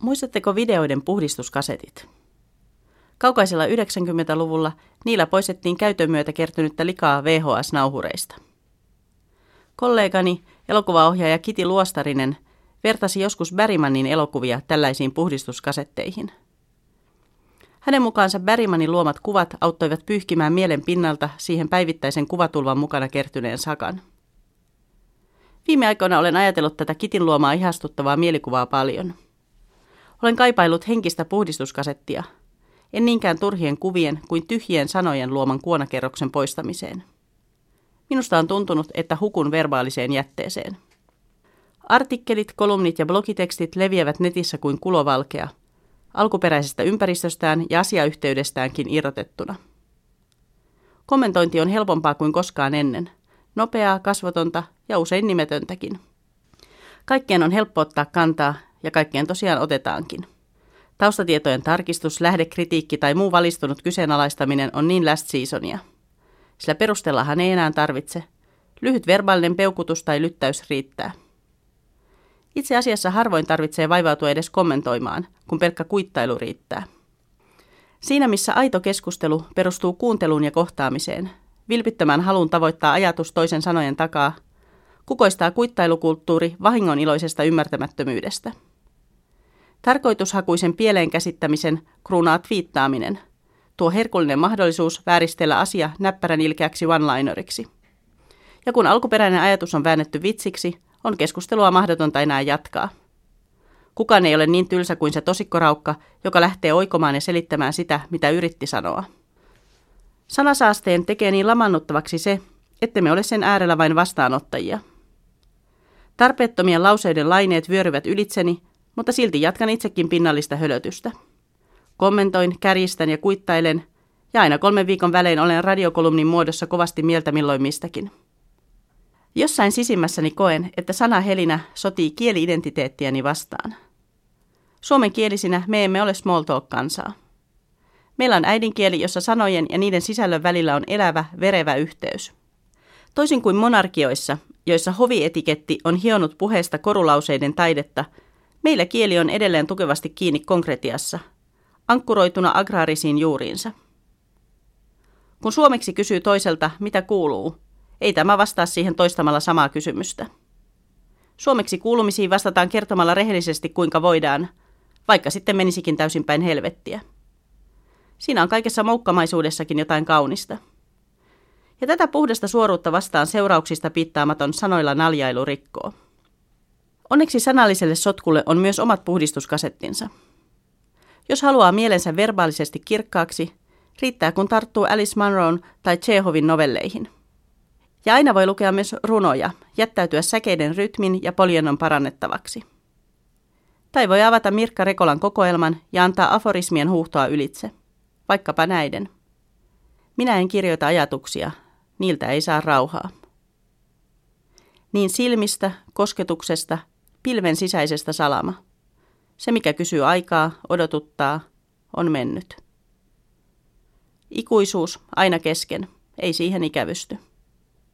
Muistatteko videoiden puhdistuskasetit? Kaukaisella 90-luvulla niillä poistettiin käytön myötä kertynyttä likaa VHS-nauhureista. Kollegani, elokuvaohjaaja Kiti Luostarinen, vertasi joskus Berrymanin elokuvia tällaisiin puhdistuskasetteihin. Hänen mukaansa Berrymanin luomat kuvat auttoivat pyyhkimään mielen pinnalta siihen päivittäisen kuvatulvan mukana kertyneen sakan. Viime aikoina olen ajatellut tätä Kitin luomaa ihastuttavaa mielikuvaa paljon. Olen kaipailut henkistä puhdistuskasettia, en niinkään turhien kuvien kuin tyhjien sanojen luoman kuonakerroksen poistamiseen. Minusta on tuntunut, että hukun verbaaliseen jätteeseen. Artikkelit, kolumnit ja blogitekstit leviävät netissä kuin kulovalkea, alkuperäisestä ympäristöstään ja asiayhteydestäänkin irrotettuna. Kommentointi on helpompaa kuin koskaan ennen – nopeaa, kasvotonta ja usein nimetöntäkin. Kaikkeen on helppo ottaa kantaa ja kaikkeen tosiaan otetaankin. Taustatietojen tarkistus, lähdekritiikki tai muu valistunut kyseenalaistaminen on niin last seasonia. Sillä perustellahan ei enää tarvitse. Lyhyt verbaalinen peukutus tai lyttäys riittää. Itse asiassa harvoin tarvitsee vaivautua edes kommentoimaan, kun pelkkä kuittailu riittää. Siinä missä aito keskustelu perustuu kuunteluun ja kohtaamiseen, vilpittömän halun tavoittaa ajatus toisen sanojen takaa, kukoistaa kuittailukulttuuri vahingon iloisesta ymmärtämättömyydestä. Tarkoitushakuisen pieleen käsittämisen kruunaa twiittaaminen, tuo herkullinen mahdollisuus vääristellä asia näppärän ilkeäksi one-lineriksi. Ja kun alkuperäinen ajatus on väännetty vitsiksi, on keskustelua mahdotonta enää jatkaa. Kukaan ei ole niin tylsä kuin se tosikkoraukka, joka lähtee oikomaan ja selittämään sitä, mitä yritti sanoa. Sanasaasteen tekee niin lamannuttavaksi se, ettemme ole sen äärellä vain vastaanottajia. Tarpeettomien lauseiden laineet vyöryvät ylitseni, mutta silti jatkan itsekin pinnallista hölötystä. Kommentoin, kärjistän ja kuittailen, ja aina kolmen viikon välein olen radiokolumnin muodossa kovasti mieltä milloin mistäkin. Jossain sisimmässäni koen, että sana helinä sotii kieli-identiteettiäni vastaan. Suomen kielisinä me emme ole small talk-kansaa. Meillä on äidinkieli, jossa sanojen ja niiden sisällön välillä on elävä, verevä yhteys. Toisin kuin monarkioissa, joissa hovietiketti on hionut puheesta korulauseiden taidetta, meillä kieli on edelleen tukevasti kiinni konkretiassa, ankkuroituna agraarisiin juuriinsa. Kun suomeksi kysyy toiselta, mitä kuuluu, ei tämä vastaa siihen toistamalla samaa kysymystä. Suomeksi kuulumisiin vastataan kertomalla rehellisesti kuinka voidaan, vaikka sitten menisikin täysin päin helvettiä. Siinä on kaikessa moukkamaisuudessakin jotain kaunista. Ja tätä puhdasta suoruutta vastaan seurauksista piittaamaton sanoilla naljailu rikkoo. Onneksi sanalliselle sotkulle on myös omat puhdistuskasettinsa. Jos haluaa mielensä verbaalisesti kirkkaaksi, riittää kun tarttuu Alice Munroon tai Chehovin novelleihin. Ja aina voi lukea myös runoja, jättäytyä säkeiden rytmin ja poljennon parannettavaksi. Tai voi avata Mirkka Rekolan kokoelman ja antaa aforismien huuhtoa ylitse vaikkapa näiden. Minä en kirjoita ajatuksia, niiltä ei saa rauhaa. Niin silmistä, kosketuksesta, pilven sisäisestä salama. Se, mikä kysyy aikaa, odotuttaa, on mennyt. Ikuisuus aina kesken, ei siihen ikävysty.